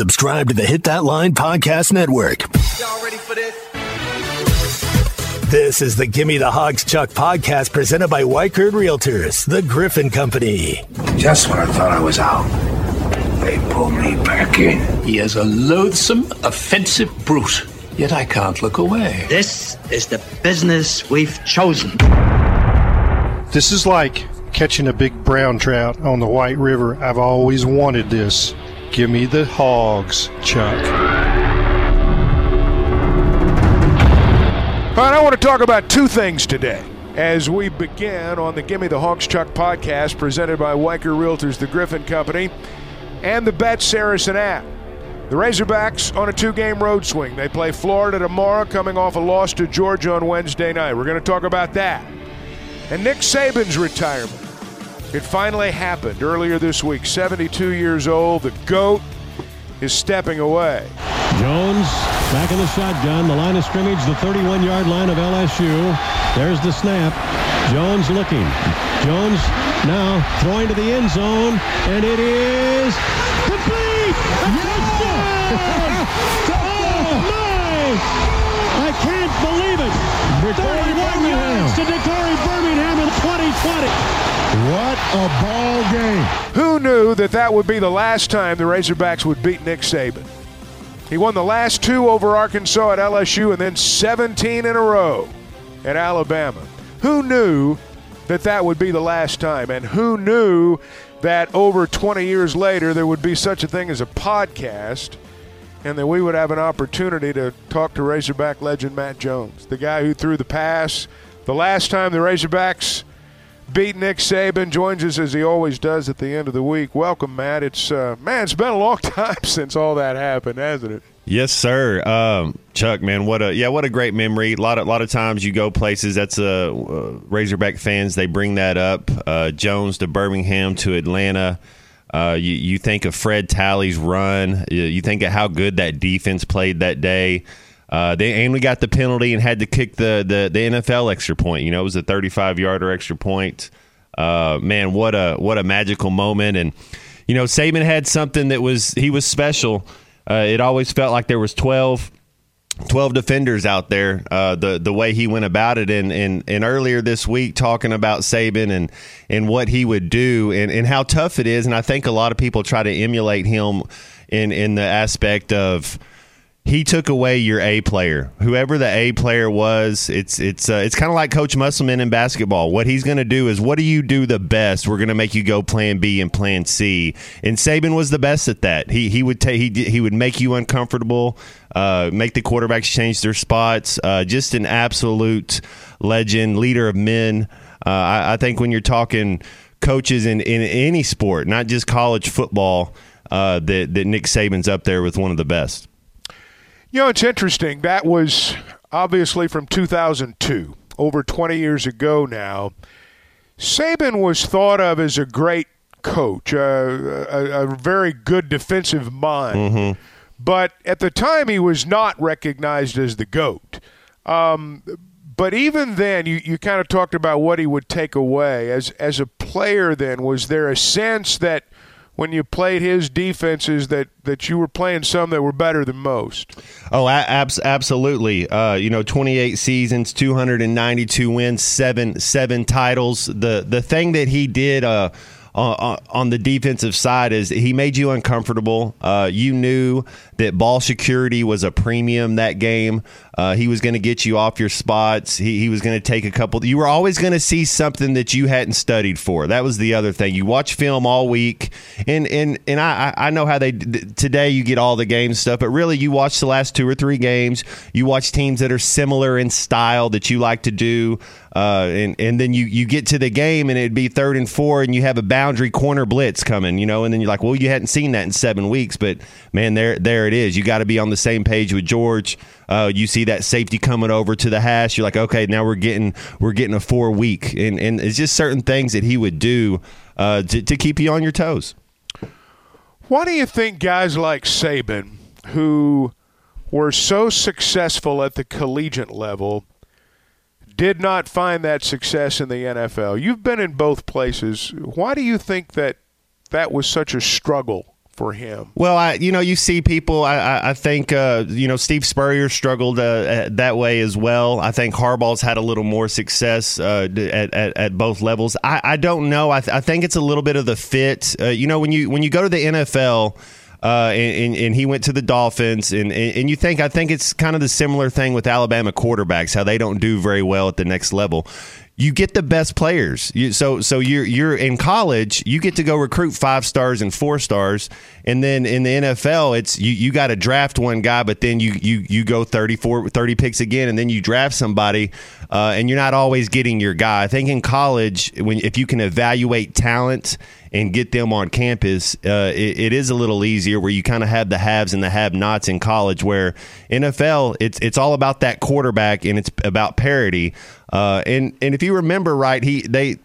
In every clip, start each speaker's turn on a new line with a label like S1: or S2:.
S1: Subscribe to the Hit That Line Podcast Network.
S2: Y'all ready for this?
S1: This is the Gimme the Hogs Chuck podcast presented by Weichert Realtors, the Griffin Company.
S3: Just when I thought I was out, they pulled me back in.
S4: He is a loathsome, offensive brute, yet I can't look away.
S5: This is the business we've chosen.
S6: This is like catching a big brown trout on the White River. I've always wanted this. Give me the hogs, Chuck.
S7: All right, I want to talk about two things today as we begin on the Gimme the Hogs Chuck podcast presented by Weichert Realtors, the Griffin Company, and the Bet Saracen app. The Razorbacks on a two game road swing. They play Florida tomorrow, coming off a loss to Georgia on Wednesday night. We're going to talk about that. And Nick Saban's retirement. It finally happened earlier this week. 72 years old. The GOAT is stepping away.
S8: Jones back in the shotgun. The line of scrimmage, the 31 yard line of LSU. There's the snap. Jones looking. Jones now throwing to the end zone, and it is complete! Touchdown! oh, my!
S9: A ball game.
S7: Who knew that that would be the last time the Razorbacks would beat Nick Saban? He won the last two over Arkansas at LSU and then 17 in a row at Alabama. Who knew that that would be the last time? And who knew that over 20 years later there would be such a thing as a podcast and that we would have an opportunity to talk to Razorback legend Matt Jones, the guy who threw the pass the last time the Razorbacks beat Nick Saban joins us as he always does at the end of the week. Welcome, Matt. It's uh, man, it's been a long time since all that happened, hasn't it?
S10: Yes, sir. Um, Chuck, man, what a yeah, what a great memory. A lot of lot of times you go places that's a uh, uh, Razorback fans they bring that up. Uh, Jones to Birmingham to Atlanta. Uh, you, you think of Fred Talley's run. You think of how good that defense played that day. Uh, they and we got the penalty and had to kick the, the, the NFL extra point. You know, it was a 35 yarder extra point. Uh, man, what a what a magical moment! And you know, Saban had something that was he was special. Uh, it always felt like there was 12, 12 defenders out there. Uh, the the way he went about it, and, and and earlier this week talking about Saban and and what he would do, and, and how tough it is. And I think a lot of people try to emulate him in in the aspect of he took away your A player, whoever the A player was. It's it's uh, it's kind of like Coach Musselman in basketball. What he's going to do is, what do you do the best? We're going to make you go Plan B and Plan C. And Saban was the best at that. He he would take he he would make you uncomfortable, uh, make the quarterbacks change their spots. Uh, just an absolute legend, leader of men. Uh, I, I, think when you're talking coaches in in any sport, not just college football, uh, that that Nick Saban's up there with one of the best.
S7: You know, it's interesting. That was obviously from 2002, over 20 years ago now. Saban was thought of as a great coach, uh, a, a, very good defensive mind. Mm-hmm. But at the time, he was not recognized as the GOAT. Um, but even then, you, you kind of talked about what he would take away. As, as a player, then, was there a sense that – when you played his defenses that that you were playing some that were better than most.
S10: Oh, abs- absolutely. Uh, you know, 28 seasons, 292 wins, seven seven titles. The the thing that he did. Uh, on the defensive side is he made you uncomfortable. Uh, you knew that ball security was a premium that game. Uh, he was going to get you off your spots. He, he was going to take a couple. You were always going to see something that you hadn't studied for. That was the other thing. You watch film all week, and and and I I know how they today you get all the game stuff, but really you watch the last two or three games. You watch teams that are similar in style that you like to do. Uh, and and then you you get to the game and it'd be third and four and you have a boundary corner blitz coming, you know, and then you're like, well, you hadn't seen that in seven weeks, but man, there there it is. You got to be on the same page with George. Uh, you see that safety coming over to the hash. You're like, okay, now we're getting we're getting a four week, and and it's just certain things that he would do uh, to, to keep you on your toes.
S7: Why do you think guys like Saban, who were so successful at the collegiate level, did not find that success in the NFL? You've been in both places. Why do you think that that was such a struggle for him.
S10: Well, I you know you see people. I I, I think uh, you know Steve Spurrier struggled uh, that way as well. I think Harbaugh's had a little more success uh, at, at, at both levels. I, I don't know. I, th- I think it's a little bit of the fit. Uh, you know when you when you go to the NFL. Uh, and, and, he went to the Dolphins, and, and you think I think it's kind of the similar thing with Alabama quarterbacks, how they don't do very well at the next level you get the best players. You, so so you're you're in college, you get to go recruit five stars and four stars, and then in the NFL, it's you you got to draft one guy, but then you you you go 34, 30 picks again, and then you draft somebody, uh, and you're not always getting your guy. I think in college, when if you can evaluate talent and get them on campus, uh, it, it is a little easier where you kind of have the haves and the have nots in college. Where NFL, it's it's all about that quarterback and it's about parity. Uh, and and if you remember right, he they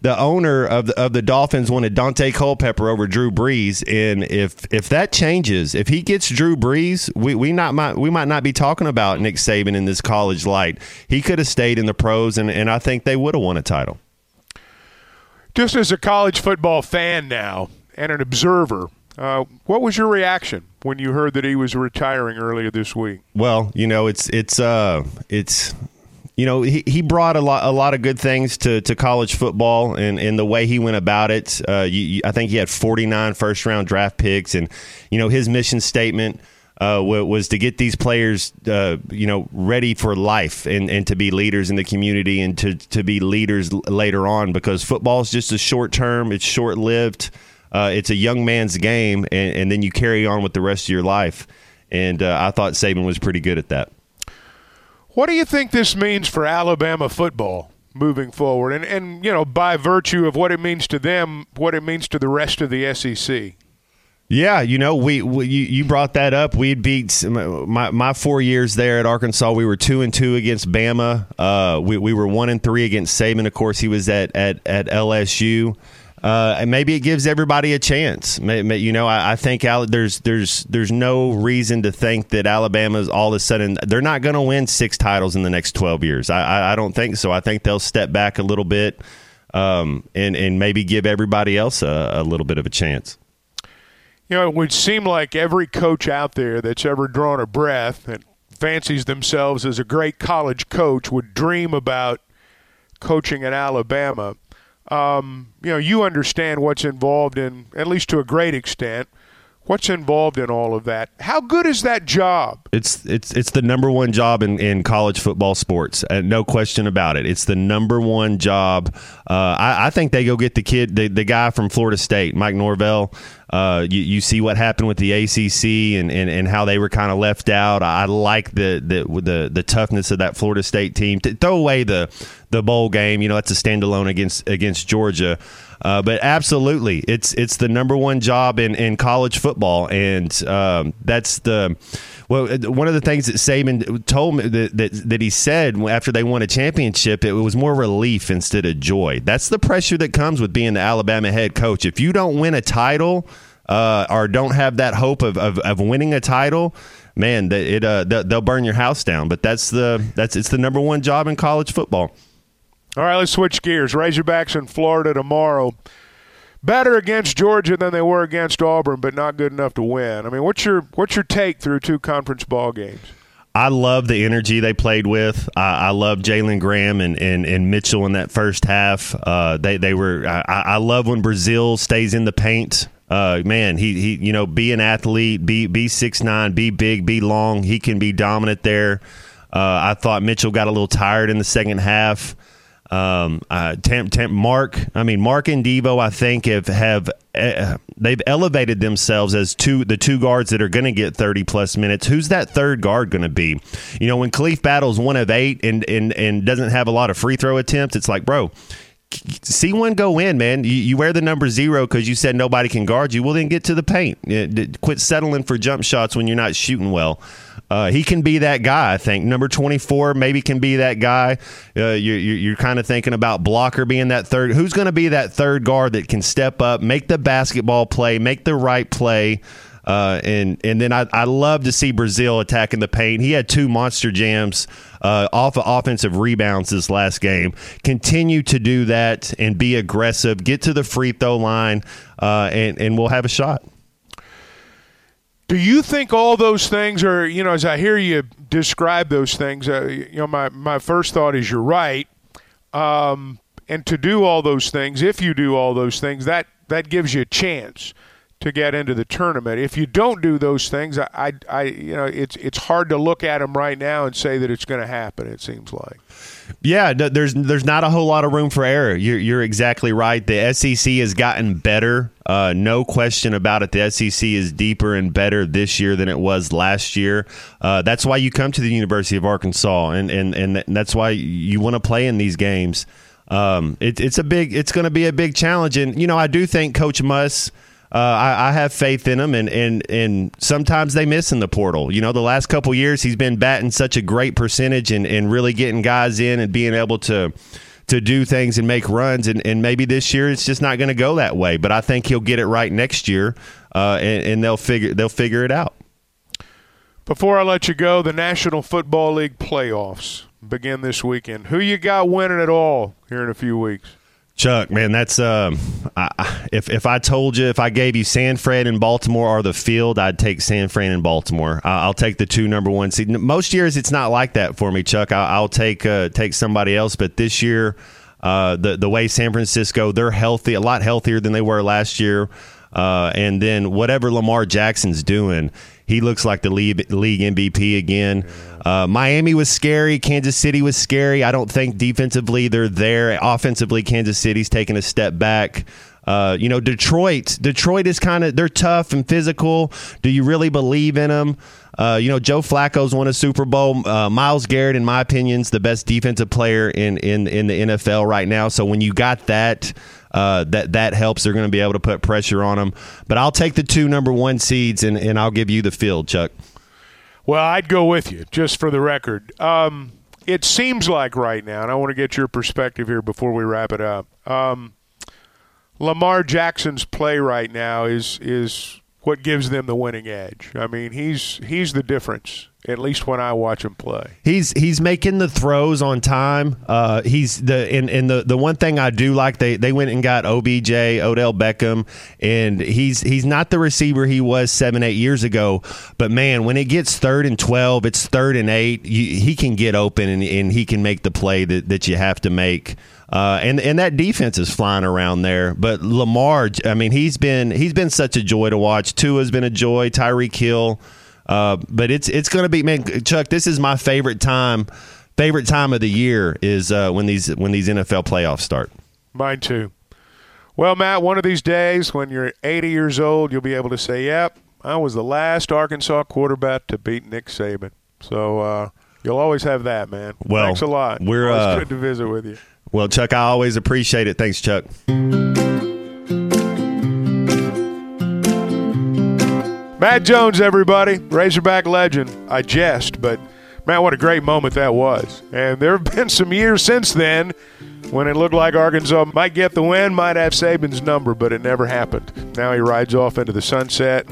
S10: the owner of the, of the Dolphins wanted Daunte Culpepper over Drew Brees, and if if that changes, if he gets Drew Brees, we, we not might we might not be talking about Nick Saban in this college light. He could have stayed in the pros, and, and I think they would have won a title
S7: just as a college football fan now and an observer, uh, what was your reaction when you heard that he was retiring earlier this week?
S10: Well, you know, it's it's uh, it's you know he, he brought a lot a lot of good things to, to college football and, and the way he went about it. Uh, you, you, I think he had 49 first round draft picks, and you know his mission statement uh, was to get these players, uh, you know, ready for life and, and to be leaders in the community and to, to be leaders later on because football is just a short term, it's short lived, uh, it's a young man's game, and, and, then you carry on with the rest of your life. And uh, I thought Saban was pretty good at that.
S7: What do you think this means for Alabama football moving forward? And, and, you know, by virtue of what it means to them, what it means to the rest of the SEC?
S10: Yeah, you know, we, we you brought that up. We beat my my four years there at Arkansas. We were two and two against Bama. Uh, we we were one and three against Saban. Of course, he was at at at LSU. Uh, and maybe it gives everybody a chance. You know, I, I think Al, there's there's there's no reason to think that Alabama's all of a sudden they're not going to win six titles in the next twelve years. I, I, I don't think so. I think they'll step back a little bit um, and and maybe give everybody else a, a little bit of a chance.
S7: You know, it would seem like every coach out there that's ever drawn a breath and fancies themselves as a great college coach would dream about coaching at Alabama. Um, you know, you understand what's involved in, at least to a great extent, What's involved in all of that? How good is that job?
S10: It's it's it's the number one job in, in college football sports, uh, no question about it. It's the number one job. Uh, I, I, think they go get the kid, the, the guy from Florida State, Mike Norvell. Uh, you, you see what happened with the ACC and, and, and how they were kind of left out. I like the, the the the toughness of that Florida State team. To throw away the the bowl game, you know, that's a standalone against against Georgia. Uh, but absolutely, it's it's the number one job in, in college football, and um, that's the well. One of the things that Saban told me that, that that he said after they won a championship, it was more relief instead of joy. That's the pressure that comes with being the Alabama head coach. If you don't win a title uh, or don't have that hope of, of, of winning a title, man, it uh, they'll burn your house down. But that's the that's it's the number one job in college football.
S7: All right, let's switch gears. Razorbacks in Florida tomorrow. Better against Georgia than they were against Auburn, but not good enough to win. I mean, what's your what's your take through two conference ball games?
S10: I love the energy they played with. I, I love Jalen Graham and, and, and Mitchell in that first half. Uh, they they were. I, I love when Brazile stays in the paint. Uh, man, he he you know be an athlete, be be six nine, be big, be long. He can be dominant there. Uh, I thought Mitchell got a little tired in the second half. Um, uh, Mark, I mean Mark and Devo, I think have have uh, they've elevated themselves as two the two guards that are going to get thirty plus minutes. Who's that third guard going to be? You know, when Khalif Battle's one of eight and and and doesn't have a lot of free throw attempts, it's like, bro, see one go in, man. You, you wear the number zero because you said nobody can guard you. Well, then get to the paint. Quit settling for jump shots when you're not shooting well. Uh, he can be that guy. I think number 24 maybe can be that guy. Uh, you're, you're kind of thinking about Blocker being that third. Who's going to be that third guard that can step up, make the basketball play, make the right play? Uh, and and then I, I love to see Brazile attacking the paint. He had two monster jams uh, off of offensive rebounds this last game. Continue to do that and be aggressive. Get to the free throw line, uh, and and we'll have a shot.
S7: Do you think all those things are, you know, as I hear you describe those things, uh, you know, my, my first thought is you're right. Um, and to do all those things, if you do all those things, that, that gives you a chance to get into the tournament. If you don't do those things, I, I, I you know, it's it's hard to look at them right now and say that it's going to happen. It seems like.
S10: Yeah, there's there's not a whole lot of room for error. You're, you're exactly right. The SEC has gotten better, uh, no question about it. The SEC is deeper and better this year than it was last year. Uh, that's why you come to the University of Arkansas, and and and that's why you want to play in these games. Um, it, it's a big, it's going to be a big challenge, and you know I do think Coach Muss uh, I, I, have faith in him, and, and and sometimes they miss in the portal. You know, the last couple years he's been batting such a great percentage and, and really getting guys in and being able to to do things and make runs. And, and maybe this year it's just not going to go that way. But I think he'll get it right next year, uh, and, and they'll figure they'll figure it out.
S7: Before I let you go, the National Football League playoffs begin this weekend. Who you got winning it all here in a few weeks?
S10: Chuck, man, that's um, I, if if I told you if I gave you San Fran and Baltimore or the field, I'd take San Fran and Baltimore. I, will take the two number one seed. Most years it's not like that for me, Chuck. I, will take uh, take somebody else, but this year, uh, the the way San Francisco they're healthy, a lot healthier than they were last year, uh, and then whatever Lamar Jackson's doing, he looks like the league, league MVP again. Uh, Miami was scary. Kansas City was scary. I don't think defensively they're there. Offensively, Kansas City's taking a step back. Uh, you know, Detroit. Detroit is kind of they're tough and physical. Do you really believe in them? Uh, you know, Joe Flacco's won a Super Bowl. Uh, Myles Garrett, in my opinion, is the best defensive player in in in the NFL right now. So when you got that. Uh, that that helps. They're going to be able to put pressure on them. But I'll take the two number one seeds, and, and I'll give you the field, Chuck.
S7: Well, I'd go with you, just for the record. Um, it seems like right now, and I want to get your perspective here before we wrap it up. Um, Lamar Jackson's play right now is is what gives them the winning edge. I mean, he's he's the difference. At least when I watch him play,
S10: he's he's making the throws on time. Uh, he's the and, and the the one thing I do like they they went and got OBJ Odell Beckham, and he's he's not the receiver he was seven eight years ago. But man, when it gets third and twelve, it's third and eight. You, he can get open and, and he can make the play that that you have to make. Uh, and and that defense is flying around there. But Lamar, I mean, he's been he's been such a joy to watch. Tua's been a joy. Tyreek Hill, uh, but it's it's going to be man, Chuck. This is my favorite time. Favorite time of the year is uh, when these when these NFL playoffs start.
S7: Mine too. Well, Matt, one of these days when you're 80 years old, you'll be able to say, "Yep, I was the last Arkansas quarterback to beat Nick Saban." So uh, you'll always have that, man.
S10: Well,
S7: thanks a lot.
S10: We're
S7: always good to visit with you.
S10: Well, Chuck, I always appreciate it. Thanks, Chuck.
S7: Matt Jones, everybody, Razorback legend. I jest, but man, what a great moment that was. And there have been some years since then when it looked like Arkansas might get the win, might have Saban's number, but it never happened. Now he rides off into the sunset.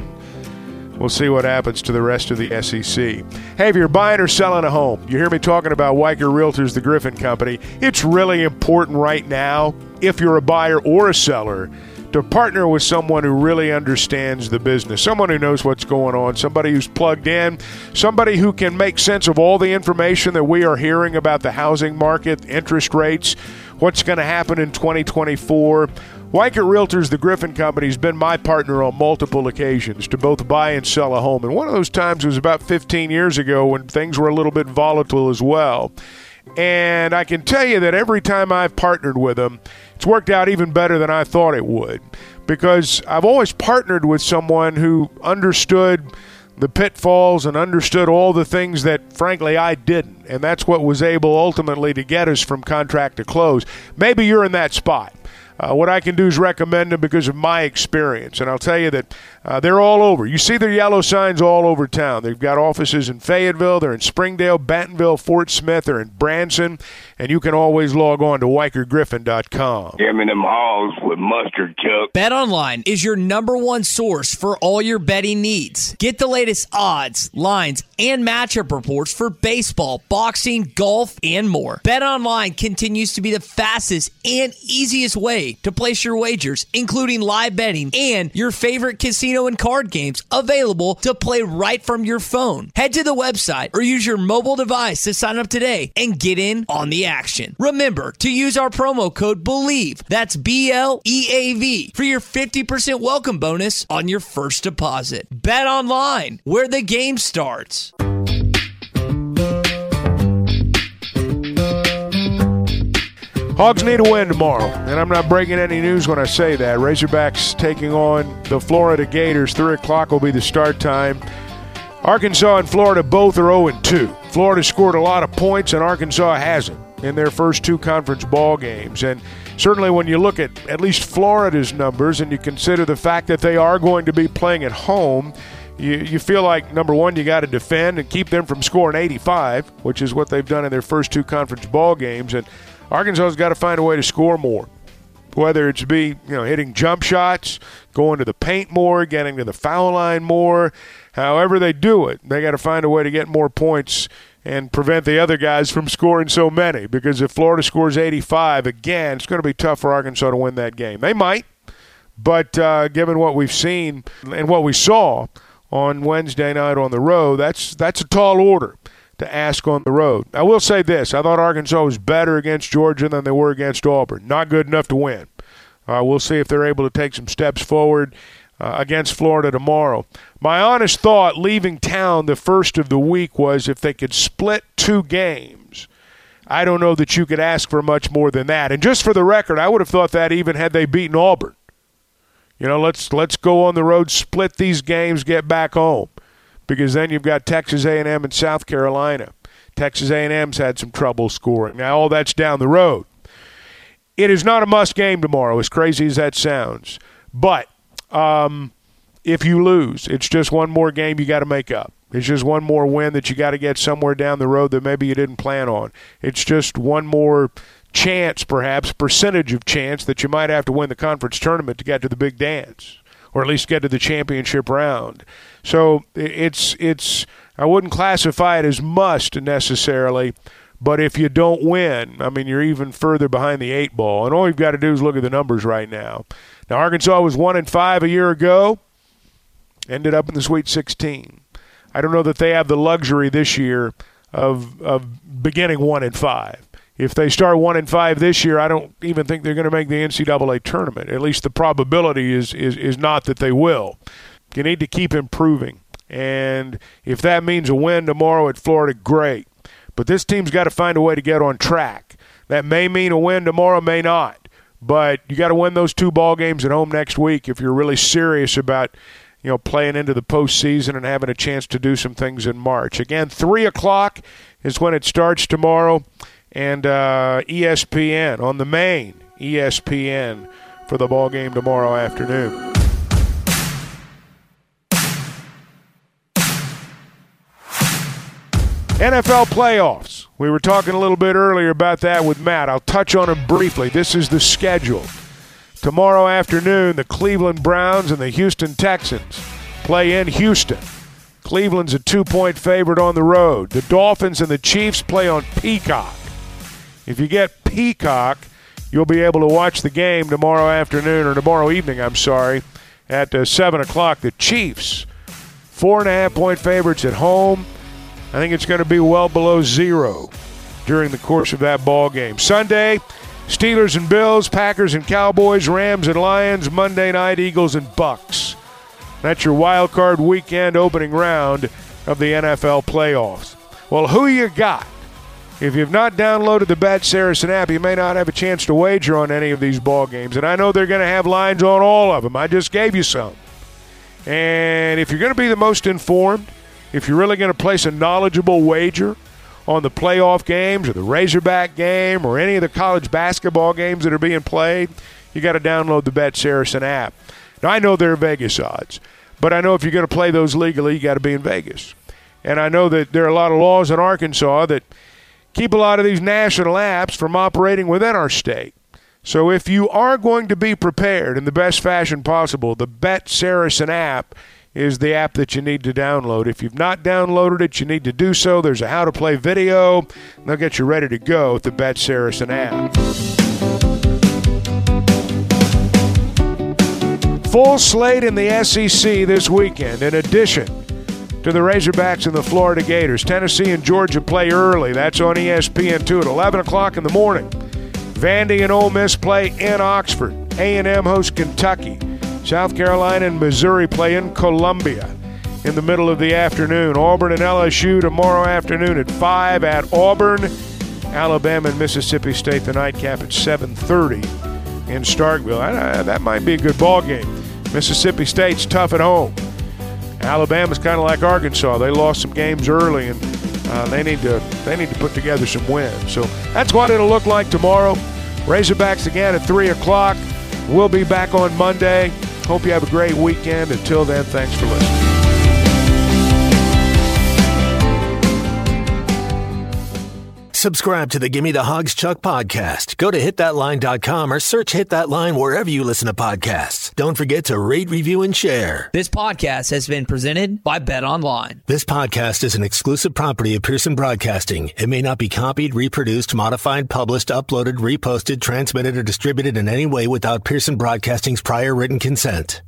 S7: We'll see what happens to the rest of the SEC. Hey, if you're buying or selling a home, you hear me talking about Weichert Realtors, the Griffin Company. It's really important right now, if you're a buyer or a seller, to partner with someone who really understands the business, someone who knows what's going on, somebody who's plugged in, somebody who can make sense of all the information that we are hearing about the housing market, interest rates, what's going to happen in 2024 Weichert Realtors, the Griffin Company, has been my partner on multiple occasions to both buy and sell a home. And one of those times was about 15 years ago when things were a little bit volatile as well. And I can tell you that every time I've partnered with them, it's worked out even better than I thought it would. Because I've always partnered with someone who understood the pitfalls and understood all the things that, frankly, I didn't. And that's what was able ultimately to get us from contract to close. Maybe you're in that spot. Uh, what I can do is recommend them because of my experience. And I'll tell you that uh, they're all over. You see their yellow signs all over town. They've got offices in Fayetteville, they're in Springdale, Bentonville, Fort Smith, they're in Branson, And you can always log on to WeichertGriffin.com.
S3: Give me them hogs with mustard, Chuck.
S2: BetOnline is your number one source for all your betting needs. Get the latest odds, lines, and matchup reports for baseball, boxing, golf, and more. BetOnline continues to be the fastest and easiest way to place your wagers, including live betting and your favorite casino and card games available to play right from your phone. Head to the website or use your mobile device to sign up today and get in on the action. Remember to use our promo code BLEAV. That's B L E A V for your 50% welcome bonus on your first deposit. Bet online where the game starts.
S7: Hogs need a win tomorrow, and I'm not breaking any news when I say that. Razorbacks taking on the Florida Gators. 3 o'clock will be the start time. Arkansas and Florida both are 0 2. Florida scored a lot of points, and Arkansas hasn't in their first two conference ball games. And certainly when you look at at least Florida's numbers and you consider the fact that they are going to be playing at home, you, you feel like, number one, you got to defend and keep them from scoring 85, which is what they've done in their first two conference ball games. And Arkansas's got to find a way to score more. Whether it's be you know hitting jump shots, going to the paint more, getting to the foul line more, however they do it, they got to find a way to get more points and prevent the other guys from scoring so many. Because if Florida scores 85 again, it's going to be tough for Arkansas to win that game. They might, but uh, given what we've seen and what we saw on Wednesday night on the road, that's that's a tall order to ask on the road. I will say this: I thought Arkansas was better against Georgia than they were against Auburn. Not good enough to win. Uh, we'll see if they're able to take some steps forward uh, against Florida tomorrow. My honest thought leaving town the first of the week was if they could split two games. I don't know that you could ask for much more than that. And just for the record, I would have thought that even had they beaten Auburn. You know, let's let's go on the road, split these games, get back home because then you've got Texas A&M and South Carolina. Texas A&M's had some trouble scoring. Now all that's down the road. It is not a must game tomorrow, as crazy as that sounds. But um, if you lose, it's just one more game you got to make up. It's just one more win that you got to get somewhere down the road that maybe you didn't plan on. It's just one more chance, perhaps, percentage of chance that you might have to win the conference tournament to get to the big dance or at least get to the championship round. So it's it's I wouldn't classify it as must necessarily, but if you don't win, I mean you're even further behind the eight ball. And all you've got to do is look at the numbers right now. Now Arkansas was one and five a year ago, ended up in the Sweet 16. I don't know that they have the luxury this year of of beginning one and five. If they start one and five this year, I don't even think they're going to make the NCAA tournament. At least the probability is is is not that they will. You need to keep improving, and if that means a win tomorrow at Florida, great. But this team's got to find a way to get on track. That may mean a win tomorrow, may not. But you got to win those two ball games at home next week if you're really serious about you know, playing into the postseason and having a chance to do some things in March. Again, 3 o'clock is when it starts tomorrow, and uh, ESPN on the main ESPN for the ball game tomorrow afternoon. NFL playoffs. We were talking a little bit earlier about that with Matt. I'll touch on it briefly. This is the schedule. Tomorrow afternoon, the Cleveland Browns and the Houston Texans play in Houston. Cleveland's a two point favorite on the road. The Dolphins and the Chiefs play on Peacock. If you get Peacock, you'll be able to watch the game tomorrow afternoon or tomorrow evening, I'm sorry, at uh, 7 o'clock. The Chiefs, four and a half point favorites at home. I think it's going to be well below zero during the course of that ball game. Sunday, Steelers and Bills, Packers and Cowboys, Rams and Lions, Monday night, Eagles and Bucks. That's your wild card weekend opening round of the NFL playoffs. Well, who you got? If you've not downloaded the Bet Saracen app, you may not have a chance to wager on any of these ball games. And I know they're going to have lines on all of them. I just gave you some. And if you're going to be the most informed, if you're really going to place a knowledgeable wager on the playoff games or the Razorback game or any of the college basketball games that are being played, you got to download the Bet Saracen app. Now, I know there are Vegas odds, but I know if you're going to play those legally, you got to be in Vegas. And I know that there are a lot of laws in Arkansas that – keep a lot of these national apps from operating within our state. So if you are going to be prepared in the best fashion possible, the Bet Saracen app is the app that you need to download. If you've not downloaded it, you need to do so. There's a how to play video. They'll get you ready to go with the Bet Saracen app. Full slate in the SEC this weekend, in addition to the Razorbacks and the Florida Gators. Tennessee and Georgia play early. That's on ESPN2 at 11 o'clock in the morning. Vandy and Ole Miss play in Oxford. A&M hosts Kentucky. South Carolina and Missouri play in Columbia in the middle of the afternoon. Auburn and LSU tomorrow afternoon at 5 at Auburn. Alabama and Mississippi State the nightcap at 7:30 in Starkville. That might be a good ball game. Mississippi State's tough at home. Alabama's kind of like Arkansas. They lost some games early, and uh, they need to they need to put together some wins. So that's what it'll look like tomorrow. Razorbacks again at three o'clock. We'll be back on Monday. Hope you have a great weekend. Until then, thanks for listening.
S1: Subscribe to the Gimme the Hogs Chuck podcast. Go to hitthatline.com or search Hit That Line wherever you listen to podcasts. Don't forget to rate, review, and share.
S2: This podcast has been presented by Bet Online.
S1: This podcast is an exclusive property of Pearson Broadcasting. It may not be copied, reproduced, modified, published, uploaded, reposted, transmitted, or distributed in any way without Pearson Broadcasting's prior written consent.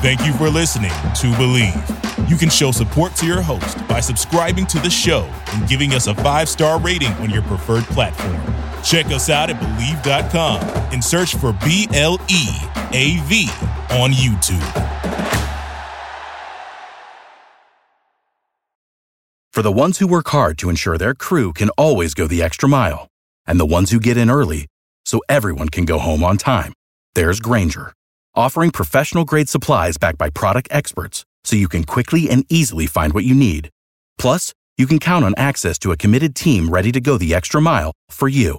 S11: Thank you for listening to Bleav. You can show support to your host by subscribing to the show and giving us a five star rating on your preferred platform. Check us out at Bleav.com and search for B L E A V on YouTube.
S12: For the ones who work hard to ensure their crew can always go the extra mile, and the ones who get in early so everyone can go home on time, there's Grainger, offering professional grade supplies backed by product experts so you can quickly and easily find what you need. Plus, you can count on access to a committed team ready to go the extra mile for you.